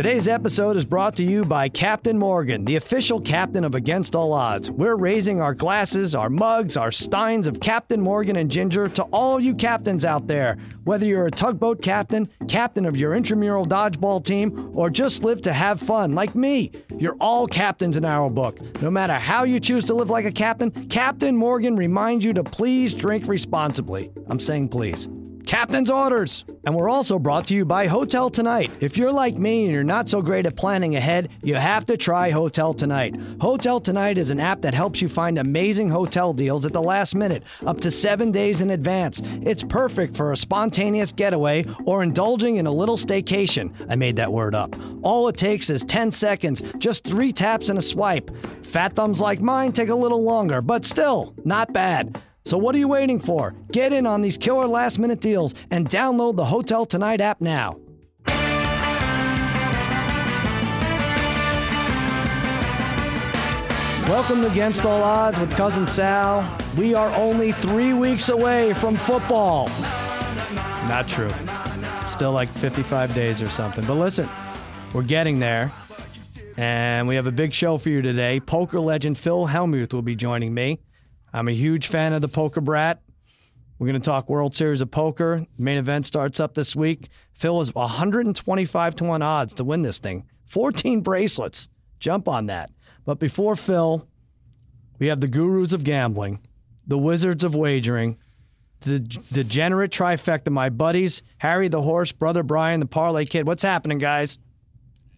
Today's episode is brought to you by Captain Morgan, the official captain of Against All Odds. We're raising our glasses, our mugs, our steins of Captain Morgan and Ginger to all you captains out there. Whether you're a tugboat captain, captain of your intramural dodgeball team, or just live to have fun like me, you're all captains in our book. No matter how you choose to live like a captain, Captain Morgan reminds you to please drink responsibly. I'm saying please. Captain's orders. And we're also brought to you by Hotel Tonight. If you're like me and you're not so great at planning ahead, you have to try Hotel Tonight. Hotel Tonight is an app that helps you find amazing hotel deals at the last minute, up to seven days in advance. It's perfect for a spontaneous getaway or indulging in a little staycation. I made that word up. All it takes is 10 seconds, just three taps and a swipe. Fat thumbs like mine take a little longer, but still, not bad. So what are you waiting for? Get in on these killer last minute deals and download the Hotel Tonight app now. Welcome to Against All Odds with Cousin Sal. We are only three weeks away from football. Not true. Still like 55 days or something. But listen, we're getting there. And we have a big show for you today. Poker legend Phil Hellmuth will be joining me. I'm a huge fan of the Poker Brat. We're going to talk World Series of Poker. Main event starts up this week. Phil is 125 to 1 odds to win this thing. 14 bracelets. Jump on that. But before Phil, we have the gurus of gambling, the wizards of wagering, the degenerate trifecta, my buddies, Harry the Horse, Brother Brian, the Parlay Kid. What's happening, guys?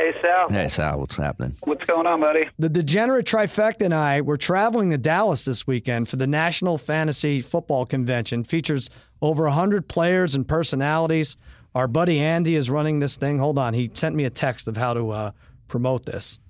Hey, Sal. Hey, Sal, what's happening? What's going on, buddy? The degenerate trifecta and I were traveling to Dallas this weekend for the National Fantasy Football Convention. Features over 100 players and personalities. Our buddy Andy is running this thing. Hold on. He sent me a text of how to uh, promote this.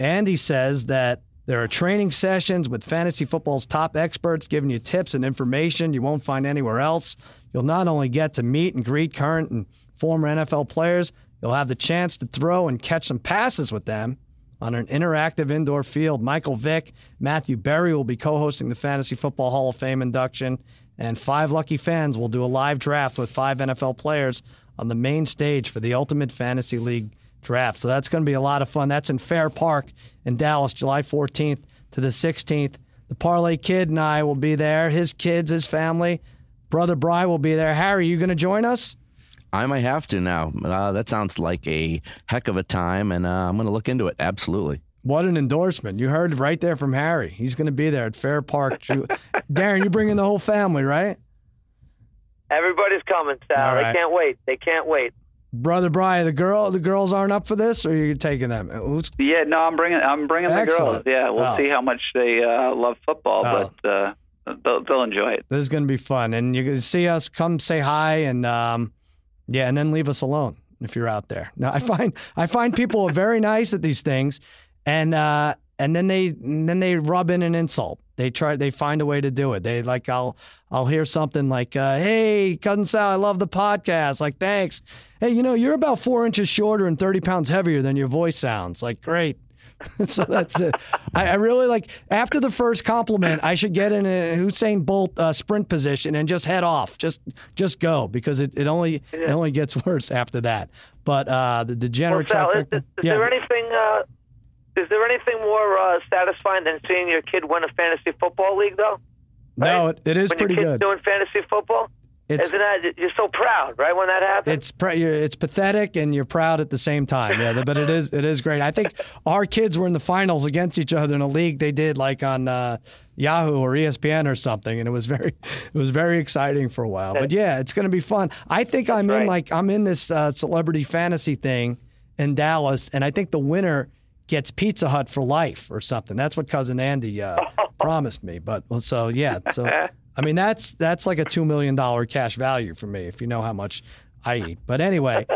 Andy says that there are training sessions with fantasy football's top experts giving you tips and information you won't find anywhere else. You'll not only get to meet and greet current and former NFL players, you'll have the chance to throw and catch some passes with them on an interactive indoor field. Michael Vick, Matthew Berry will be co hosting the Fantasy Football Hall of Fame induction, and five lucky fans will do a live draft with five NFL players on the main stage for the Ultimate Fantasy League draft. So that's going to be a lot of fun. That's in Fair Park in Dallas, July 14th to the 16th. The Parlay Kid and I will be there. His kids, his family. Brother Bry will be there. Harry, you going to join us? I might have to now. Uh, that sounds like a heck of a time, and uh, I'm going to look into it. Absolutely. What an endorsement. You heard right there from Harry. He's going to be there at Fair Park. Darren, you bring in the whole family, right? Everybody's coming, Sal. Right. They can't wait. They can't wait. Brother Brian, the girl, the girls aren't up for this, or are you taking them? Who's... Yeah, no, I'm bringing, I'm bringing Excellent. the girls. Yeah, we'll oh. see how much they uh, love football, oh. but uh, they'll, they'll enjoy it. This is going to be fun, and you can see us. Come say hi, and um, yeah, and then leave us alone if you're out there. Now, I find I find people are very nice at these things, and uh, and then they and then they rub in an insult. They try they find a way to do it. They like I'll I'll hear something like, uh, "Hey, cousin Sal, I love the podcast." Like, thanks. Hey, you know you're about four inches shorter and thirty pounds heavier than your voice sounds. Like, great. so that's it. I, I, really like after the first compliment, I should get in a Usain Bolt uh, sprint position and just head off, just just go because it, it only yeah. it only gets worse after that. But uh, the degenerate well, Sal, Is, is, is yeah. there anything? Uh, is there anything more uh, satisfying than seeing your kid win a fantasy football league, though? Right? No, it, it is when pretty your kid's good. Doing fantasy football. It's, Isn't that you're so proud, right? When that happens, it's it's pathetic and you're proud at the same time. Yeah, but it is it is great. I think our kids were in the finals against each other in a league they did like on uh, Yahoo or ESPN or something, and it was very it was very exciting for a while. But yeah, it's going to be fun. I think That's I'm right. in like I'm in this uh, celebrity fantasy thing in Dallas, and I think the winner gets Pizza Hut for life or something. That's what cousin Andy uh, promised me. But so yeah, so I mean, that's that's like a two million dollar cash value for me if you know how much I eat. But anyway,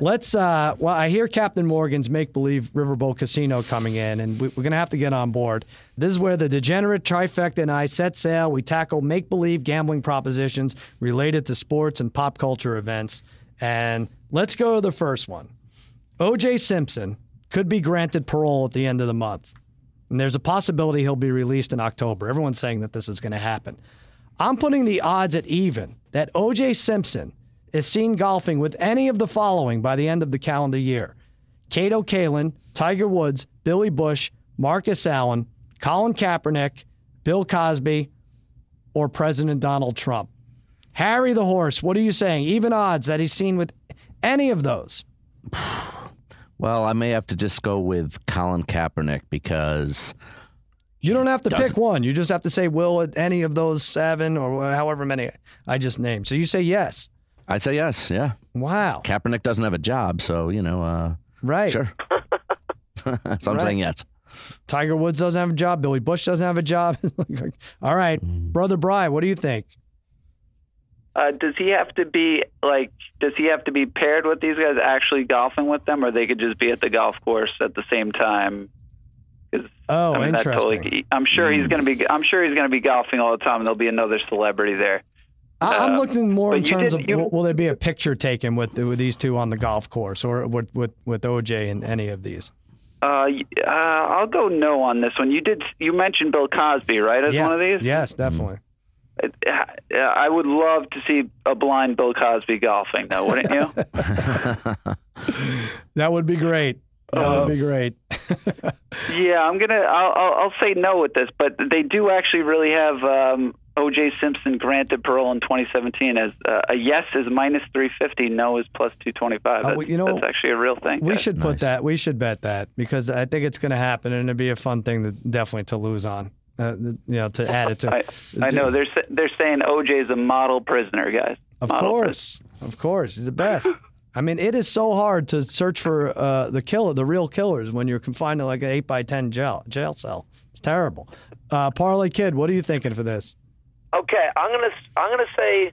let's. Uh, well, I hear Captain Morgan's make believe Riverboat Casino coming in, and we, are going to have to get on board. This is where the degenerate trifecta and I set sail. We tackle make believe gambling propositions related to sports and pop culture events. And let's go to the first one. O.J. Simpson could be granted parole at the end of the month. And there's a possibility he'll be released in October. Everyone's saying that this is going to happen. I'm putting the odds at even that OJ Simpson is seen golfing with any of the following by the end of the calendar year Kato Kaelin, Tiger Woods, Billy Bush, Marcus Allen, Colin Kaepernick, Bill Cosby, or President Donald Trump. Harry the horse, what are you saying? Even odds that he's seen with any of those? Well, I may have to just go with Colin Kaepernick because you don't have to pick one. You just have to say will at any of those seven or however many I just named. So you say yes. I say yes. Yeah. Wow. Kaepernick doesn't have a job, so you know. Uh, right. Sure. so I'm right. saying yes. Tiger Woods doesn't have a job. Billy Bush doesn't have a job. All right, mm. brother Bry, what do you think? Uh, does he have to be like? Does he have to be paired with these guys, actually golfing with them, or they could just be at the golf course at the same time? Oh, I mean, interesting. Totally, I'm sure mm. he's going to be. I'm sure he's going to be golfing all the time, and there'll be another celebrity there. I, am uh, looking more in terms did, of you, will, will there be a picture taken with with these two on the golf course, or with with, with OJ in any of these? Uh, uh, I'll go no on this one. You did. You mentioned Bill Cosby, right, as yeah. one of these? Yes, definitely. I would love to see a blind Bill Cosby golfing, though, wouldn't you? that would be great. That uh, would be great. yeah, I'm gonna. I'll, I'll, I'll, say no with this, but they do actually really have um, O.J. Simpson granted parole in 2017 as uh, a yes is minus 350, no is plus 225. That's, uh, you know, that's actually a real thing. We should put nice. that. We should bet that because I think it's going to happen, and it'd be a fun thing to definitely to lose on. Uh, you know, to add it to. I, I know they're they're saying OJ is a model prisoner, guys. Of model course, prisoner. of course, he's the best. I mean, it is so hard to search for uh, the killer, the real killers, when you're confined to like an eight by ten jail jail cell. It's terrible. Uh, Parlay Kid, what are you thinking for this? Okay, I'm gonna I'm gonna say,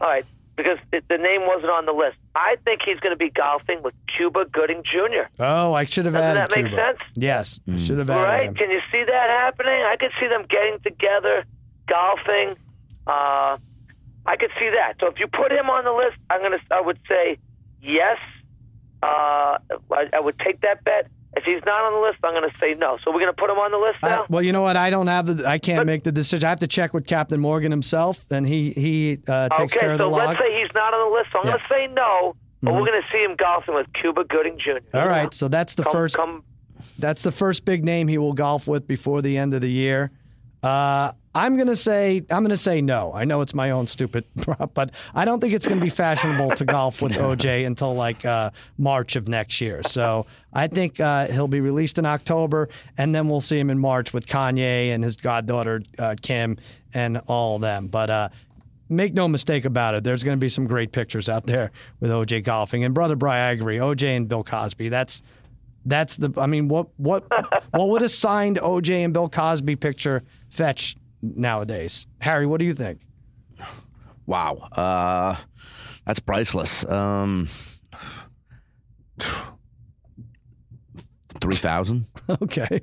all right, because it, the name wasn't on the list. I think he's going to be golfing with Cuba Gooding Jr. Oh, I should have Doesn't added. that make Cuba. sense? Yes, mm. should have added. Right? Him. Can you see that happening? I could see them getting together, golfing. Uh, I could see that. So if you put him on the list, I'm gonna. I would say yes. Uh, I, I would take that bet. If he's not on the list, I'm going to say no. So we're going to put him on the list now. Uh, well, you know what? I don't have the. I can't but, make the decision. I have to check with Captain Morgan himself, and he he uh, takes okay, care of the log. Okay, so let's say he's not on the list. So I'm yeah. going to say no. But mm-hmm. we're going to see him golfing with Cuba Gooding Jr. All right, so that's the come, first. Come. That's the first big name he will golf with before the end of the year. Uh, I'm gonna say I'm gonna say no. I know it's my own stupid prop, but I don't think it's gonna be fashionable to golf with OJ until like uh, March of next year. So I think uh, he'll be released in October, and then we'll see him in March with Kanye and his goddaughter uh, Kim and all of them. But uh, make no mistake about it, there's going to be some great pictures out there with OJ golfing. And brother Bry, I agree. OJ and Bill Cosby. That's that's the. I mean, what what what would a signed OJ and Bill Cosby picture fetch nowadays? Harry, what do you think? Wow, uh, that's priceless. Um, Three thousand. Okay.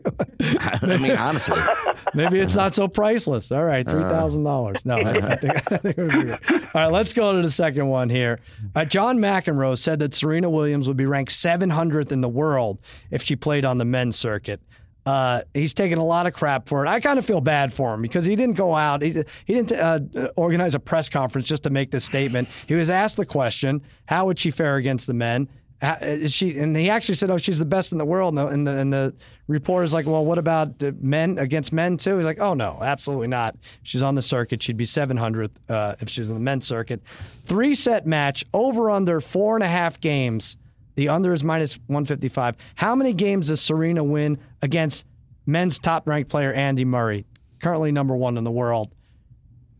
I mean, honestly, maybe it's not so priceless. All right, three thousand dollars. No, I, I, think, I think it would be good. All right, let's go to the second one here. Uh, John McEnroe said that Serena Williams would be ranked 700th in the world if she played on the men's circuit. Uh, he's taking a lot of crap for it. I kind of feel bad for him because he didn't go out. He, he didn't uh, organize a press conference just to make this statement. He was asked the question, "How would she fare against the men?" is she and he actually said, "Oh, she's the best in the world." And the and the, and the reporter's like, "Well, what about men against men too?" He's like, "Oh no, absolutely not. she's on the circuit. She'd be 700th uh, if she's in the men's circuit." Three set match over under four and a half games. The under is minus 155. How many games does Serena win against men's top ranked player Andy Murray, currently number one in the world?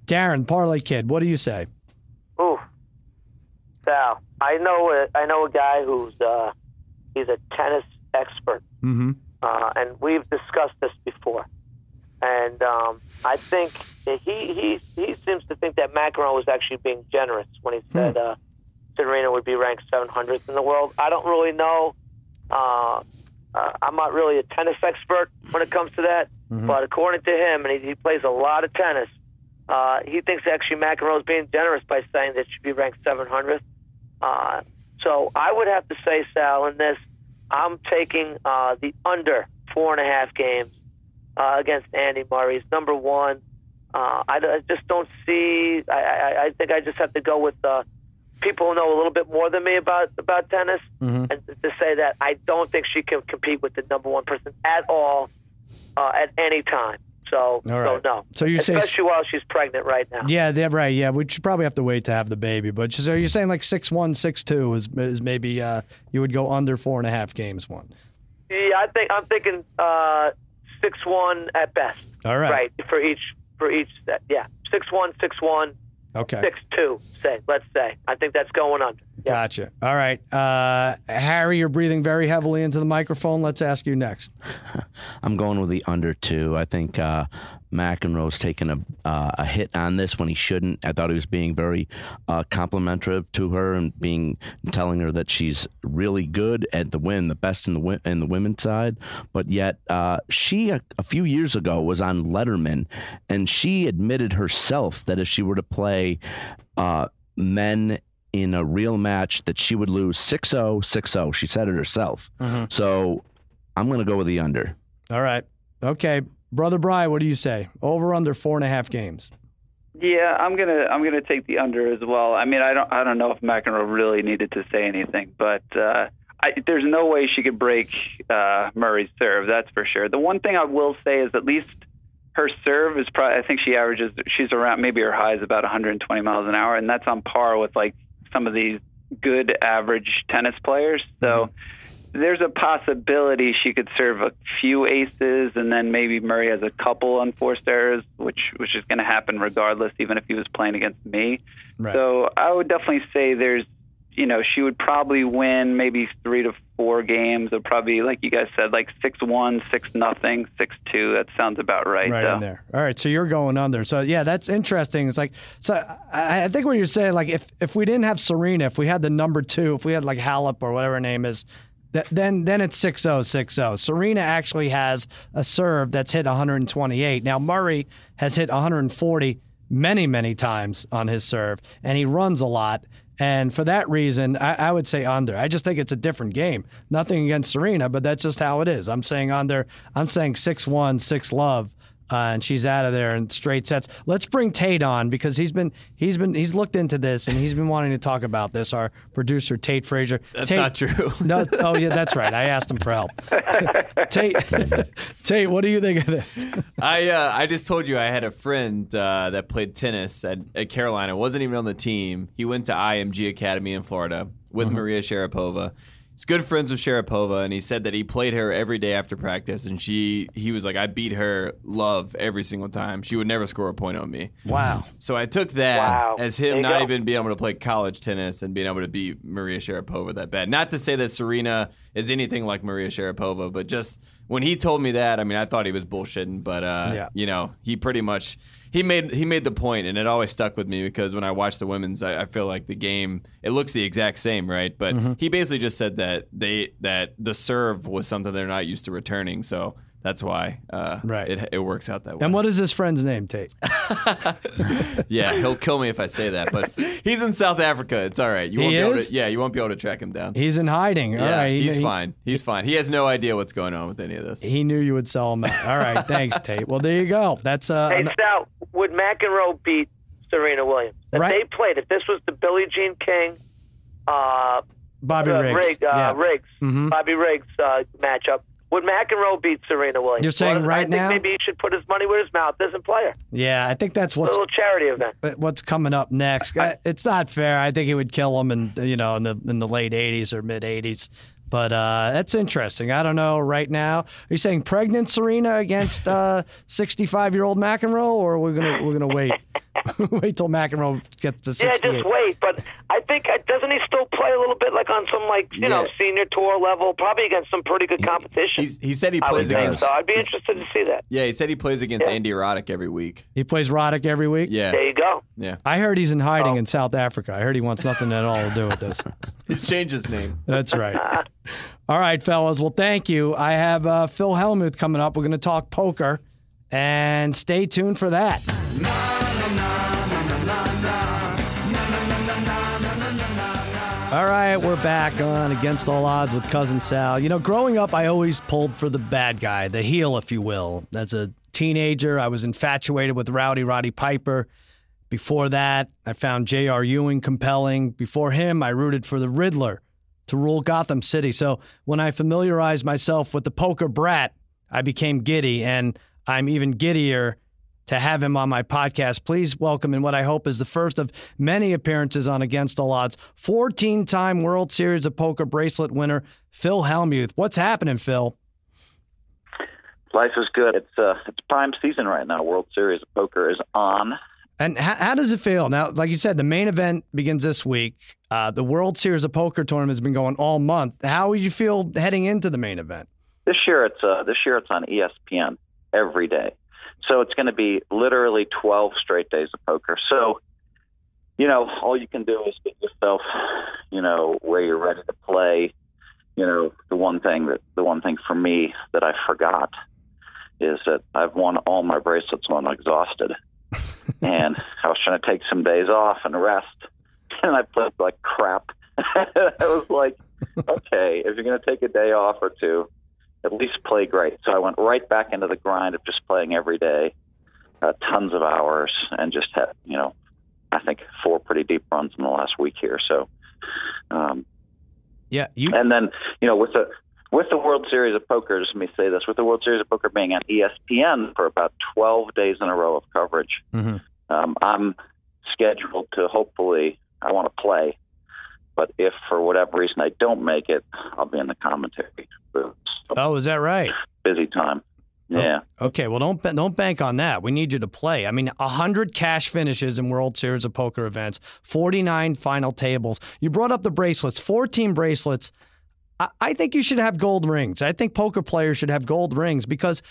Darren Parlay Kid, what do you say? Ooh, Sal. I know a, I know a guy who's uh, he's a tennis expert, mm-hmm. uh, and we've discussed this before. And um, I think he he he seems to think that McEnroe was actually being generous when he said hmm. uh, Serena would be ranked 700th in the world. I don't really know. Uh, uh, I'm not really a tennis expert when it comes to that, mm-hmm. but according to him, and he, he plays a lot of tennis, uh, he thinks actually McEnroe is being generous by saying that she should be ranked 700th. Uh, so I would have to say, Sal, in this, I'm taking uh, the under four and a half games uh, against Andy Murray's number one. Uh, I, I just don't see. I, I, I think I just have to go with uh, people who know a little bit more than me about about tennis, Mm-hmm. and to say that I don't think she can compete with the number one person at all uh, at any time. So, so no. So you say- especially while she's pregnant right now. Yeah, they're right. Yeah, we should probably have to wait to have the baby. But so you're saying like six one, six two is is maybe uh, you would go under four and a half games one. Yeah, I think I'm thinking uh, six one at best. All right. Right for each for each set. Yeah, six one, six one, Okay. six two. Say, let's say. I think that's going under. Gotcha. All right. Uh, Harry, you're breathing very heavily into the microphone. Let's ask you next. I'm going with the under two. I think uh, McEnroe's taken a uh, a hit on this when he shouldn't. I thought he was being very uh, complimentary to her and being telling her that she's really good at the win, the best in the in the women's side. But yet, uh, she a, a few years ago was on Letterman, and she admitted herself that if she were to play uh, men in a real match, that she would lose 6-0, 6-0. She said it herself. So I'm going to go with the under. All right. Okay. Brother Brian, what do you say? Over under four and a half games. Yeah, I'm gonna I'm gonna take the under as well. I mean, I don't I don't know if McEnroe really needed to say anything, but uh, I, there's no way she could break uh, Murray's serve. That's for sure. The one thing I will say is at least her serve is probably I think she averages she's around maybe her high is about 120 miles an hour, and that's on par with like some of these good average tennis players. So. Mm-hmm. There's a possibility she could serve a few aces, and then maybe Murray has a couple unforced errors, which which is going to happen regardless, even if he was playing against me. Right. So I would definitely say there's, you know, she would probably win maybe three to four games. Or probably, like you guys said, like six one, six nothing, six two. That sounds about right. right though. in there. All right, so you're going under. So yeah, that's interesting. It's like so. I, I think what you're saying, like if if we didn't have Serena, if we had the number two, if we had like Halep or whatever her name is. th- Then, then it's 6-0, 6-0. Serena actually has a serve that's hit 128. Now Murray has hit 140 many, many times on his serve, and he runs a lot. And for that reason, I, I would say under. I just think it's a different game. Nothing against Serena, but that's just how it is. I'm saying under. I'm saying 6-1, 6 love. Uh, and she's out of there in straight sets. Let's bring Tate on because he's been he's been he's looked into this and he's been wanting to talk about this. Our producer Tate Frazier. That's Tate, not true. No, oh yeah, that's right. I asked him for help. Tate, Tate, what do you think of this? I uh, I just told you I had a friend uh, that played tennis at, at Carolina. wasn't even on the team. He went to IMG Academy in Florida with Maria Sharapova. He's good friends with Sharapova, and he said that he played her every day after practice, and she he was like, I beat her love every single time. She would never score a point on me. Wow. So I took that Wow. as him not go. even being able to play college tennis and being able to beat Maria Sharapova that bad. Not to say that Serena is anything like Maria Sharapova, but just when he told me that, I mean, I thought he was bullshitting, but uh, Yeah. you know, he pretty much he made he made the point, and it always stuck with me because when I watch the women's, I, I feel like the game it looks the exact same, right? But Mm-hmm. he basically just said that they that the serve was something they're not used to returning, so. That's why uh, Right. it, it works out that way. And what is his friend's name, Tate? Yeah, he'll kill me if I say that, but he's in South Africa. It's all right. You He won't be able is? to, yeah, you won't be able to track him down. He's in hiding. All yeah, right. He- he's he- fine. He's fine. He has no idea what's going on with any of this. He knew you would sell him out. All right. Thanks, Tate. Well, there you go. That's uh. Hey, an- Sal, would McEnroe beat Serena Williams? If Right. they played, if this was the Billie Jean King, uh, Bobby uh, Riggs. Rig- uh, yeah. Riggs, Mhm. Bobby Riggs uh, matchup, would McEnroe beat Serena Williams? You're saying Well, right I think now? Maybe he should put his money where his mouth is and play her. Yeah, I think that's A what's little charity event. what's coming up next. Uh, It's not fair. I think he would kill him in you know in the in the late '80s or mid '80s. But uh, that's interesting. I don't know right now. Are you saying pregnant Serena against 65 year old McEnroe, or we're gonna we're gonna wait wait till McEnroe gets to Yeah, just wait. But I think uh, doesn't he still play a little bit like on some like you know senior tour level, probably against some pretty good competition. He's, he said he I would plays think against. so. I'd be interested to see that. Yeah, he said he plays against Yeah. Andy Roddick every week. He plays Roddick every week. Yeah, There you go. yeah. I heard he's in Oh. hiding in South Africa. I heard he wants nothing at all to do with this. He's changed his name. That's right. All right, fellas. Well, thank you. I have uh, Phil Hellmuth coming up. We're going to talk poker, and stay tuned for that. All right, we're back on Against All Odds with Cousin Sal. You know, growing up, I always pulled for the bad guy, the heel, if you will. As a teenager, I was infatuated with Rowdy Roddy Piper. Before that, I found J.R. Ewing compelling. Before him, I rooted for the Riddler to rule Gotham City. So when I familiarized myself with the poker brat, I became giddy, and I'm even giddier to have him on my podcast. Please welcome in what I hope is the first of many appearances on Against All Odds, 14 time World Series of Poker bracelet winner, Phil Hellmuth. What's happening, Phil? Life is good. It's uh, it's prime season right now. World Series of Poker is on. And how, how, does it feel now? Like you said, the main event begins this week. Uh, the World Series of Poker tournament has been going all month. How do you feel heading into the main event? This year, it's uh, this year it's on ESPN every day. So it's going to be literally 12 straight days of poker. So, you know, all you can do is get yourself, you know, where you're ready to play. You know, the one thing that the one thing for me that I forgot is that I've won all my bracelets when I'm exhausted. and I was trying to take some days off and rest, and I played like crap. I was like, okay, if you're going to take a day off or two, at least play great. So I went right back into the grind of just playing every day, uh, tons of hours, and just had you know, I think four pretty deep runs in the last week here. So, um, yeah, you and then you know with the with the World Series of Poker, just let me say this: with the World Series of Poker being on ESPN for about 12 days in a row of coverage, mm-hmm. um, I'm scheduled to hopefully I want to play, but if for whatever reason I don't make it, I'll be in the commentary. Oh, is that right? Busy time. Oh, yeah. Okay. Well, don't don't bank on that. We need you to play. I mean, hundred cash finishes in World Series of Poker events, forty nine final tables. You brought up the bracelets, fourteen bracelets. I, I think you should have gold rings. I think poker players should have gold rings because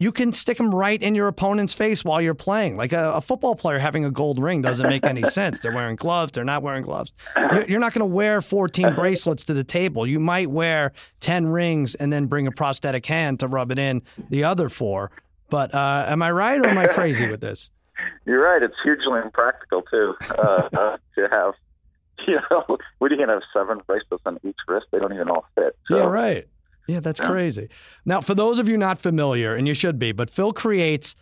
you can stick them right in your opponent's face while you're playing. Like a, a football player having a gold ring doesn't make any sense. They're wearing gloves, they're not wearing gloves. You're, you're not going to wear 14 bracelets to the table. You might wear 10 rings and then bring a prosthetic hand to rub it in the other four. But uh, am I right or am I crazy with this? You're right. It's hugely impractical too uh, uh, to have. You know, what are you going to have seven bracelets on each wrist? They don't even all fit. So. Yeah, right. Yeah, that's yeah. crazy. Now, for those of you not familiar, and you should be, but Phil creates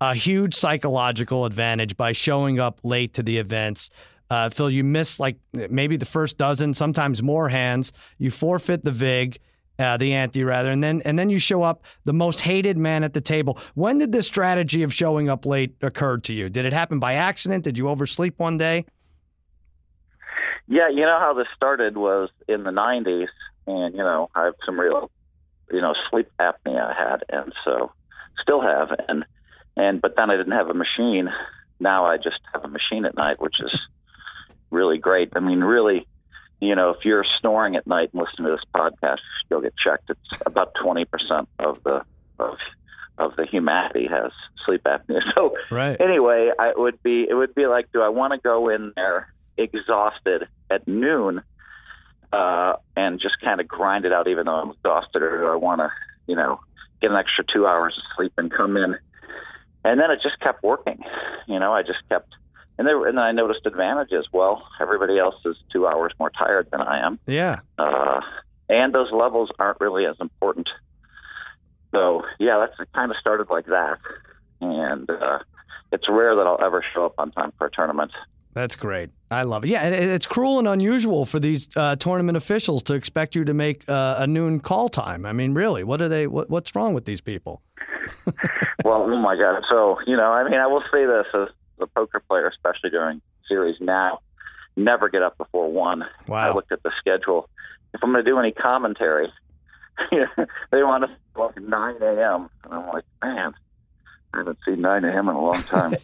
a huge psychological advantage by showing up late to the events. Uh, Phil, you miss like maybe the first dozen, sometimes more hands. You forfeit the vig, uh, the ante rather, and then and then you show up the most hated man at the table. When did this strategy of showing up late occur to you? Did it happen by accident? Did you oversleep one day? Yeah, you know how this started was in the '90s and you know I have some real you know sleep apnea I had, and so still have, and and but then I didn't have a machine. Now I just have a machine at night, which is really great. I mean, really, you know, if you're snoring at night and listening to this podcast, you'll get checked. It's about twenty percent of the of of the humanity has sleep apnea. So right. anyway, I would be it would be like, do I want to go in there exhausted at noon uh, and just kind of grind it out, even though I'm exhausted, or I want to, you know, get an extra two hours of sleep and come in. And then it just kept working. You know, I just kept, and there, and then I noticed advantages. Well, everybody else is two hours more tired than I am. Yeah. Uh, and those levels aren't really as important. So yeah, that's it kind of started like that, and uh, it's rare that I'll ever show up on time for a tournament. That's great. I love it. Yeah, it's cruel and unusual for these uh, tournament officials to expect you to make uh, a noon call time. I mean, really, what are they? What, what's wrong with these people? well, oh my God. So you know, I mean, I will say this as a poker player, especially during series now, never get up before one. Wow. I looked at the schedule. If I'm going to do any commentary, they want to like 9 a.m. and I'm like, man, I haven't seen 9 a.m. in a long time.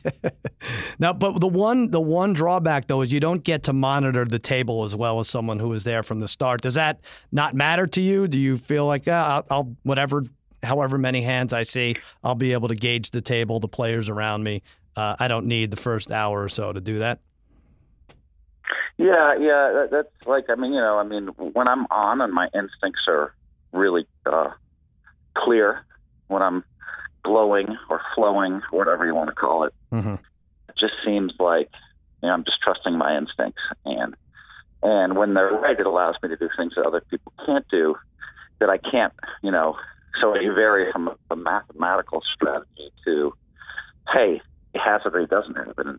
now, but the one the one drawback though is you don't get to monitor the table as well as someone who was there from the start. Does that not matter to you? Do you feel like uh, I'll, I'll whatever however many hands I see, I'll be able to gauge the table, the players around me. Uh, I don't need the first hour or so to do that. Yeah, yeah, that, that's like I mean, you know, I mean, when I'm on and my instincts are really uh, clear, when I'm glowing or flowing, whatever you want to call it. Mm-hmm. It just seems like you know, I'm just trusting my instincts, and and when they're right, it allows me to do things that other people can't do, that I can't, you know. So I vary from a, mathematical strategy to, hey, it has it or it doesn't have it. And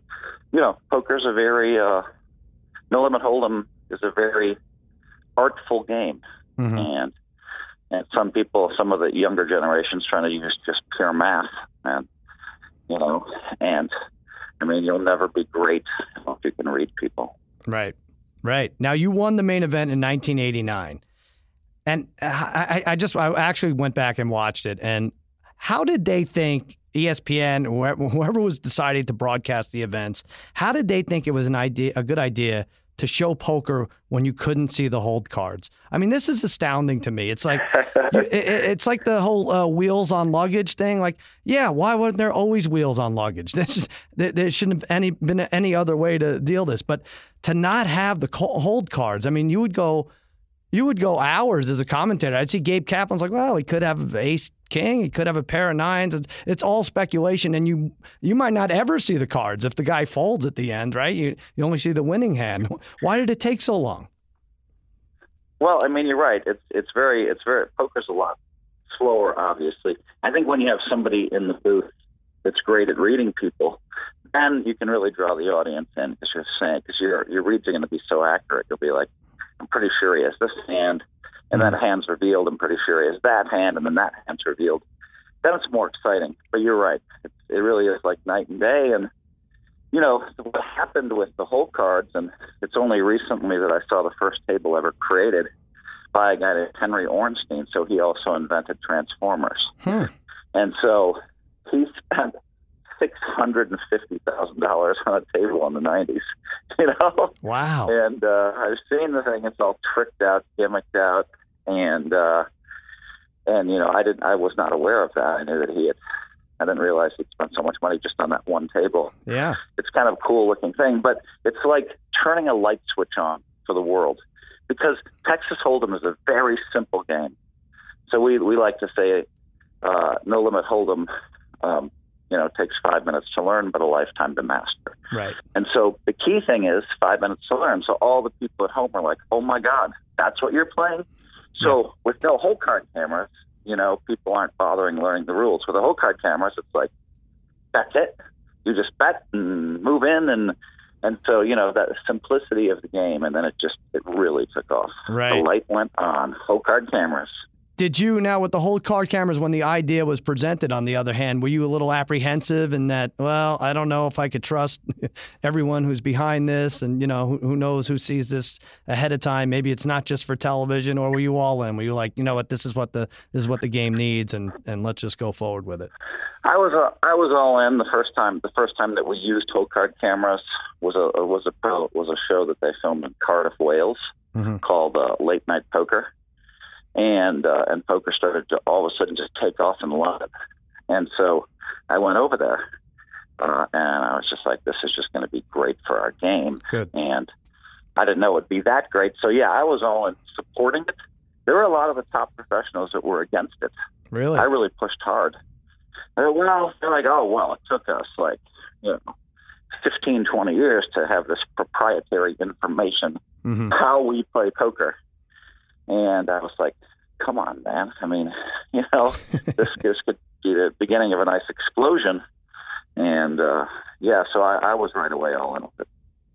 you know, poker's a very uh, no limit hold'em is a very artful game, Mhm. and and some people, some of the younger generations, trying to use just pure math, and you know, and I mean, you'll never be great if you can read people. Right, right. Now you won the main event in 1989, and I, I, just I actually went back and watched it. And how did they think ESPN, whoever was deciding to broadcast the events, how did they think it was an idea, a good idea to show poker when you couldn't see the hold cards? I mean, this is astounding to me. It's like you, it, it- it's like the whole uh, wheels on luggage thing. Like, yeah, why weren't there always wheels on luggage? This is, there, there shouldn't have any been any other way to deal this. But to not have the hold cards, I mean, you would go, you would go hours as a commentator. I'd see Gabe Kaplan's like, well, he could have ace king, he could have a pair of nines. It's, it's all speculation, and you you might not ever see the cards if the guy folds at the end, right? You you only see the winning hand. Why did it take so long? Well, I mean, you're right. It's it's very it's very poker's a lot slower. Obviously, I think when you have somebody in the booth that's great at reading people, then you can really draw the audience in because you're saying because your your reads are going to be so accurate. You'll be like, I'm pretty sure he has this hand, and that hand's revealed. I'm pretty sure he has that hand, and then that hand's revealed. Then it's more exciting. But you're right. It's, it really is like night and day. And you know what happened with the hole cards, and it's only recently that I saw the first table ever created by a guy named Henry Orenstein. So he also invented Transformers. Hmm. And so he spent six hundred and fifty thousand dollars on a table in the nineties. You know? Wow. And uh I've seen the thing, it's all tricked out, gimmicked out and uh and you know, I didn't I was not aware of that. I knew that he had I didn't realize he'd spent so much money just on that one table Yeah. it's kind of a cool looking thing, but it's like turning a light switch on for the world because Texas Hold'em is a very simple game. So we we like to say uh, no limit Hold'em, um, you know, takes five minutes to learn, but a lifetime to master. Right. And so the key thing is five minutes to learn. So all the people at home are like, oh my God, that's what you're playing? So with no hole card cameras, you know, people aren't bothering learning the rules. With the hole card cameras, it's like, that's it. You just bet and move in and and so, you know, that simplicity of the game and then it just it really took off. Right. The light went on. Hole card cameras. Did you now with the hole card cameras when the idea was presented? On the other hand, were you a little apprehensive in that? Well, I don't know if I could trust everyone who's behind this, and you know who, who knows who sees this ahead of time. Maybe it's not just for television, or were you all in? Were you like, you know what, this is what the this is what the game needs, and and let's just go forward with it. I was uh, I was all in the first time. The first time that we used hole card cameras was a was a was a show that they filmed in Cardiff, Wales, Mhm. called uh, Late Night Poker, and uh, and poker started to all of a sudden just take off in London, and so I went over there, uh, and I was just like, this is just going to be great for our game, Good. and I didn't know it would be that great. So yeah, I was all in supporting it. There were a lot of the top professionals that were against it. Really? I really pushed hard. Uh, well, they're like, oh, well, it took us like, you know, 15, 20 years to have this proprietary information, hmm how we play poker. And I was like, come on, man. I mean, you know, this, this could be the beginning of a nice explosion. And uh, yeah, so I, I was right away all in with it.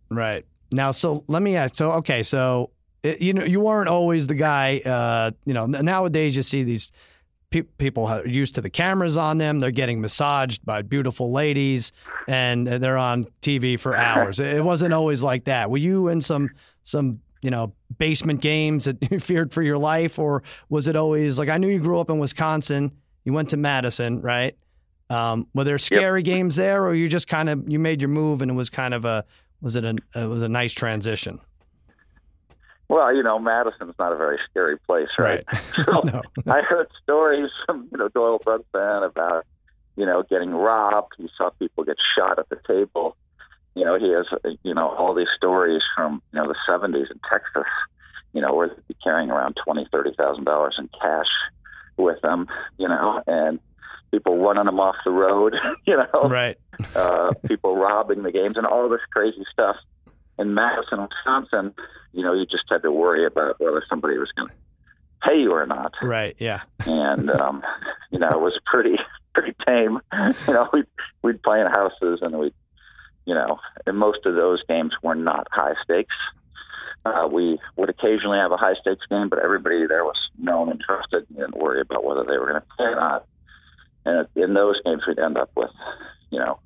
Right. Now, so let me ask. So, okay, so it, you know, you weren't always the guy. Uh, you know, nowadays you see these pe- people are used to the cameras on them. They're getting massaged by beautiful ladies, and they're on TV for hours. it wasn't always like that. Were you in some some you know basement games that you feared for your life, or was it always like I knew you grew up in Wisconsin? You went to Madison, right? Um, were there scary games there, or you just kind of you made your move and it was kind of a was it a it was a nice transition? Well, you know, Madison's not a very scary place, right? So no. I heard stories from you know Doyle Brunson about you know getting robbed. He saw people get shot at the table. You know, he has you know all these stories from you know the '70s in Texas. You know, where they'd be carrying around twenty, thirty thousand dollars in cash with them. You know, and people running them off the road. You know, Right. uh, people robbing the games and all this crazy stuff. In Madison, Wisconsin, you know, you just had to worry about whether somebody was going to pay you or not Right. Yeah. and um, you know it was pretty pretty tame. You know, we'd we'd play in houses, and we, you know, and most of those games were not high stakes. Uh, we would occasionally have a high stakes game, but everybody there was known and trusted and didn't worry about whether they were going to play or not. And in those games, we'd end up with, you know,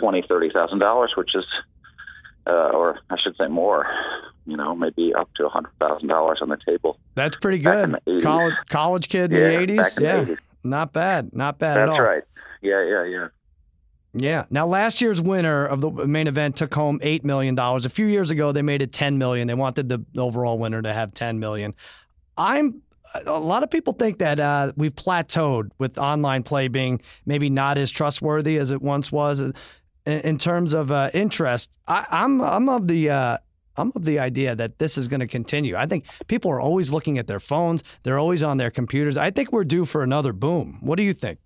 twenty, thirty thousand dollars, which is, uh, or I should say more, you know, maybe up to a hundred thousand dollars on the table. That's pretty good. College college kid in Yeah, the eighties. the Yeah, 80s. not bad. Not bad at all. That's right. Yeah, yeah, yeah. Yeah. Now, last year's winner of the main event took home eight million dollars. A few years ago, they made it ten million. They wanted the overall winner to have ten million. I'm. A lot of people think that uh, we've plateaued with online play being maybe not as trustworthy as it once was in, in terms of uh, interest. I, I'm I'm of the uh, I'm of the idea that this is going to continue. I think people are always looking at their phones. They're always on their computers. I think we're due for another boom. What do you think?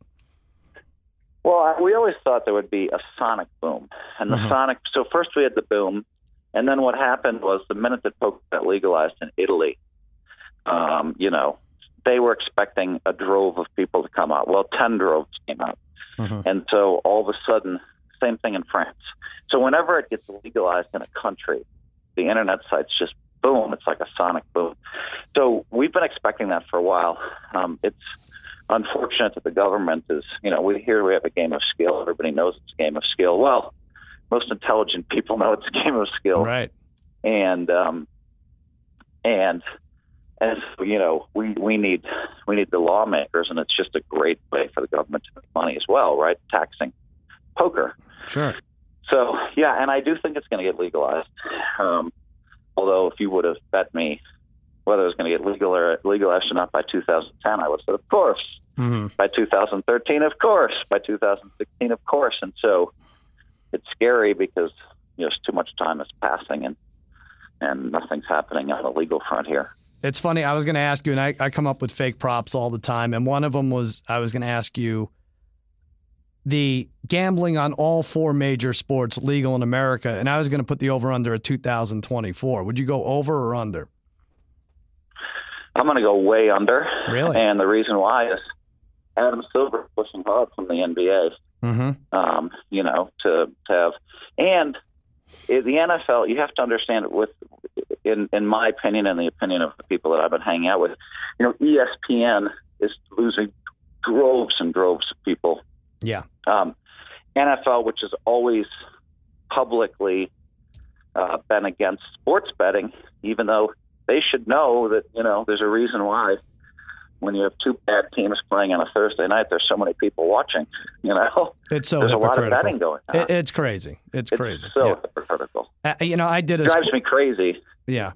Well, we always thought there would be a sonic boom, and the Mhm. sonic. So first we had the boom, and then what happened was the minute that poker got legalized in Italy, um, you know, they were expecting a drove of people to come out. Well, ten droves came out, Mhm. and so all of a sudden, same thing in France. So whenever it gets legalized in a country, the internet sites just boom. It's like a sonic boom. So we've been expecting that for a while. Um, it's unfortunate that the government is, you know, we here we have a game of skill. Everybody knows it's a game of skill. Well, most intelligent people know it's a game of skill, Right. and um, and and so, you know, we we need we need the lawmakers, and it's just a great way for the government to make money as well, right? Taxing poker. Sure. So yeah, and I do think it's going to get legalized. Um, although if you would have bet me whether it was going to get legal or legalized or not by 2010, I would have said, of course. hmm By 2013, of course. By 2016, of course. And so it's scary because you know, just too much time is passing and and nothing's happening on the legal front here. It's funny. I was going to ask you, and I, I come up with fake props all the time. And one of them was I was going to ask you the gambling on all four major sports legal in America. And I was going to put the over under at 2024. Would you go over or under? I'm going to go way under. Really? And the reason why is Adam Silver pushing hard from the NBA. Mm-hmm. um, you know, to, to have. And the NFL, you have to understand it with, in, in my opinion and the opinion of the people that I've been hanging out with, you know, ESPN is losing droves and droves of people. Yeah. Um, NFL, which has always publicly uh, been against sports betting, even though they should know that, you know, there's a reason why when you have two bad teams playing on a Thursday night, there's so many people watching, you know. It's so There's a lot of betting going on. It's crazy. It's, It's crazy. so Yeah. hypocritical. Uh, you know, I did a drives sp- me crazy. Yeah.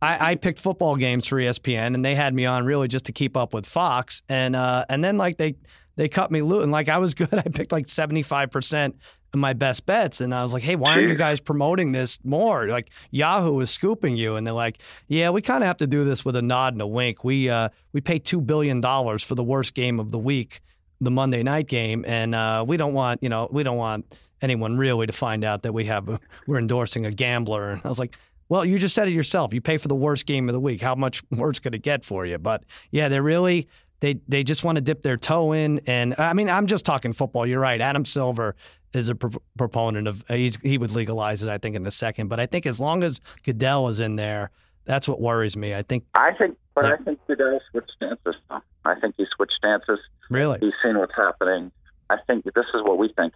I, I picked football games for ESPN and they had me on really just to keep up with Fox. And uh, and then like they they cut me loose and like I was good. I picked like seventy five percent my best bets. And I was like, hey, why aren't you guys promoting this more? Like Yahoo is scooping you. And they're like, yeah, we kind of have to do this with a nod and a wink. We uh we pay two billion dollars for the worst game of the week, the Monday night game, and uh, we don't want you know we don't want anyone really to find out that we have we're endorsing a gambler. And I was like, well, you just said it yourself. You pay for the worst game of the week. How much worse could it get for you? But yeah, they really they they just want to dip their toe in. And I mean, I'm just talking football. You're right. Adam Silver is a pro- proponent of uh, he's, he would legalize it. I think in a second. But I think as long as Goodell is in there, that's what worries me. I think I think, but Yeah. I think Goodell switched stances. Though. I think he switched stances. really. He's seen what's happening. I think this is what we think.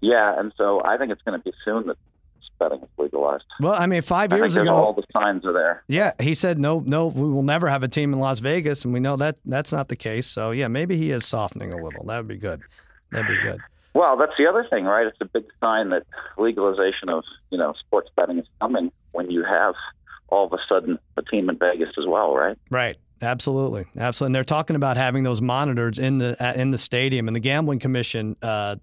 Yeah, and so I think it's going to be soon that betting is legalized. Well, I mean, five I think years ago, all the signs are there. Yeah, he said no, no, we will never have a team in Las Vegas, and we know that that's not the case. So yeah, maybe he is softening a little. That would be good. That'd be good. Well, that's the other thing, right? It's a big sign that legalization of you know sports betting is coming when you have all of a sudden a team in Vegas as well, right? Right. Absolutely. Absolutely. And they're talking about having those monitors in the in the stadium, and the gambling commission uh,